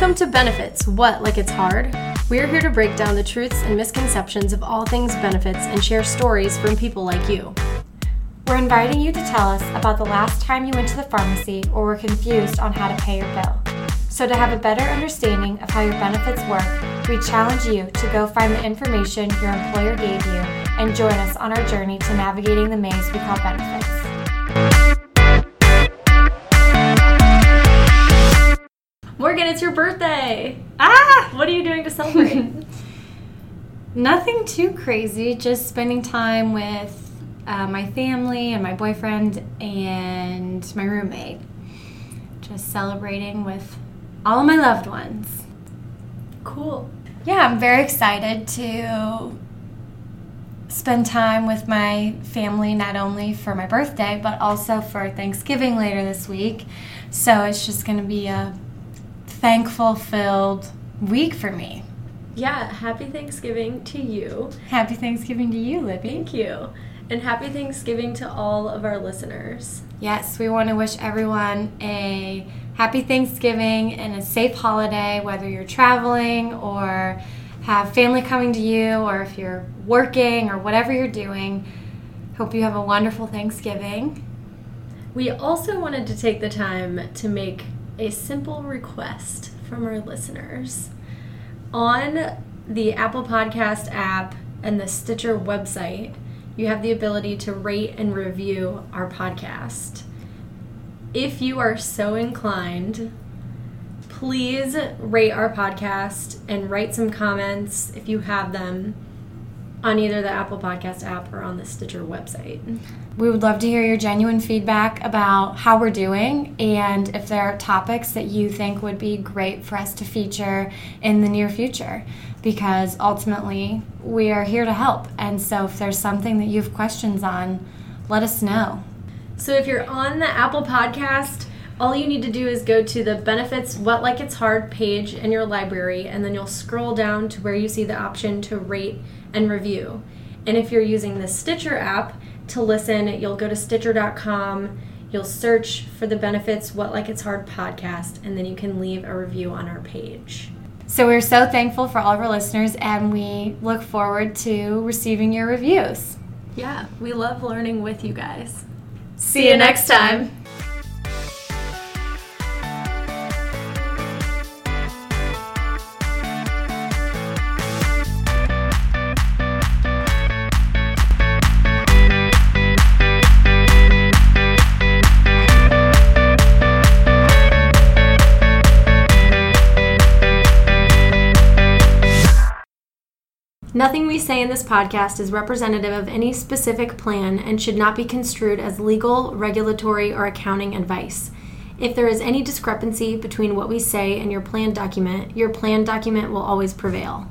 Benefits What Like It's Hard? We're here to break down the truths and misconceptions of all things benefits and share stories from people like you. We're inviting you to tell us about the last time you went to the pharmacy or were confused on how to pay your bill. So, to have a better understanding of how your benefits work, we challenge you to go find the information your employer gave you and join us on our journey to navigating the maze we call benefits. Morgan, it's your birthday. Ah! What are you doing to celebrate? Nothing too crazy, just spending time with uh, my family and my boyfriend and my roommate. Just celebrating with all of my loved ones. cool. Yeah, I'm very excited to spend time with my family, not only for my birthday, but also for Thanksgiving later this week. So it's just going to be a thankful filled week for me. Yeah, happy Thanksgiving to you. Happy Thanksgiving to you, Libby. Thank you. And happy Thanksgiving to all of our listeners. Yes, we want to wish everyone a happy Thanksgiving and a safe holiday, whether you're traveling or have family coming to you, or if you're working or whatever you're doing. Hope you have a wonderful Thanksgiving. We also wanted to take the time to make a simple request from our listeners. On the Apple Podcast app and the Stitcher website, you have the ability to rate and review our podcast. If you are so inclined, please rate our podcast and write some comments if you have them on either the Apple Podcast app or on the Stitcher website. Mm-hmm. We would love to hear your genuine feedback about how we're doing and if there are topics that you think would be great for us to feature in the near future. Because ultimately, we are here to help. And so if there's something that you have questions on, let us know. So if you're on the Apple Podcast, all you need to do is go to the Benefits What Like It's Hard page in your library, and then you'll scroll down to where you see the option to rate and review. And if you're using the Stitcher app to listen, you'll go to Stitcher.com, you'll search for the Benefits What Like It's Hard podcast, and then you can leave a review on our page. So we're so thankful for all of our listeners, and we look forward to receiving your reviews. Yeah, we love learning with you guys. See you next time. Nothing we say in this podcast is representative of any specific plan and should not be construed as legal, regulatory, or accounting advice. If there is any discrepancy between what we say and your plan document, your plan document will always prevail.